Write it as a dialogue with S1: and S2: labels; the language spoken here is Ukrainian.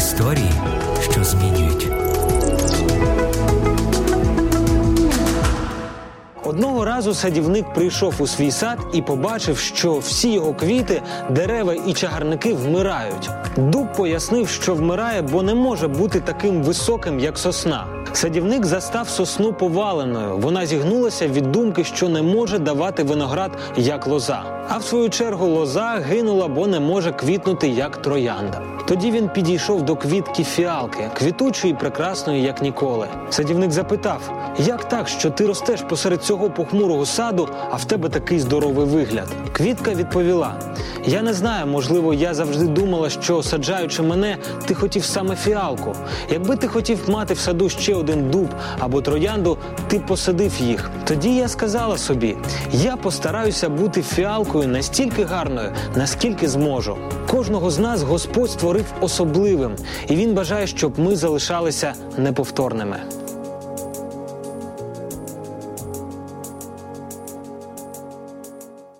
S1: Історії, що змінюють.
S2: Одного разу садівник прийшов у свій сад і побачив, що всі його квіти, дерева і чагарники вмирають. Дуб пояснив, що вмирає, бо не може бути таким високим, як сосна. Садівник застав сосну поваленою. Вона зігнулася від думки, що не може давати виноград як лоза. А в свою чергу лоза гинула, бо не може квітнути як троянда. Тоді він підійшов до квітки фіалки, квітучої, прекрасної, як ніколи. Садівник запитав: як так, що ти ростеш посеред цього похмурого саду, а в тебе такий здоровий вигляд? Квітка відповіла: Я не знаю, можливо, я завжди думала, що саджаючи мене, ти хотів саме фіалку. Якби ти хотів мати в саду ще один дуб або троянду, ти посадив їх. Тоді я сказала собі: я постараюся бути фіалкою настільки гарною, наскільки зможу. Кожного з нас Господь створив особливим, і він бажає, щоб ми залишалися неповторними.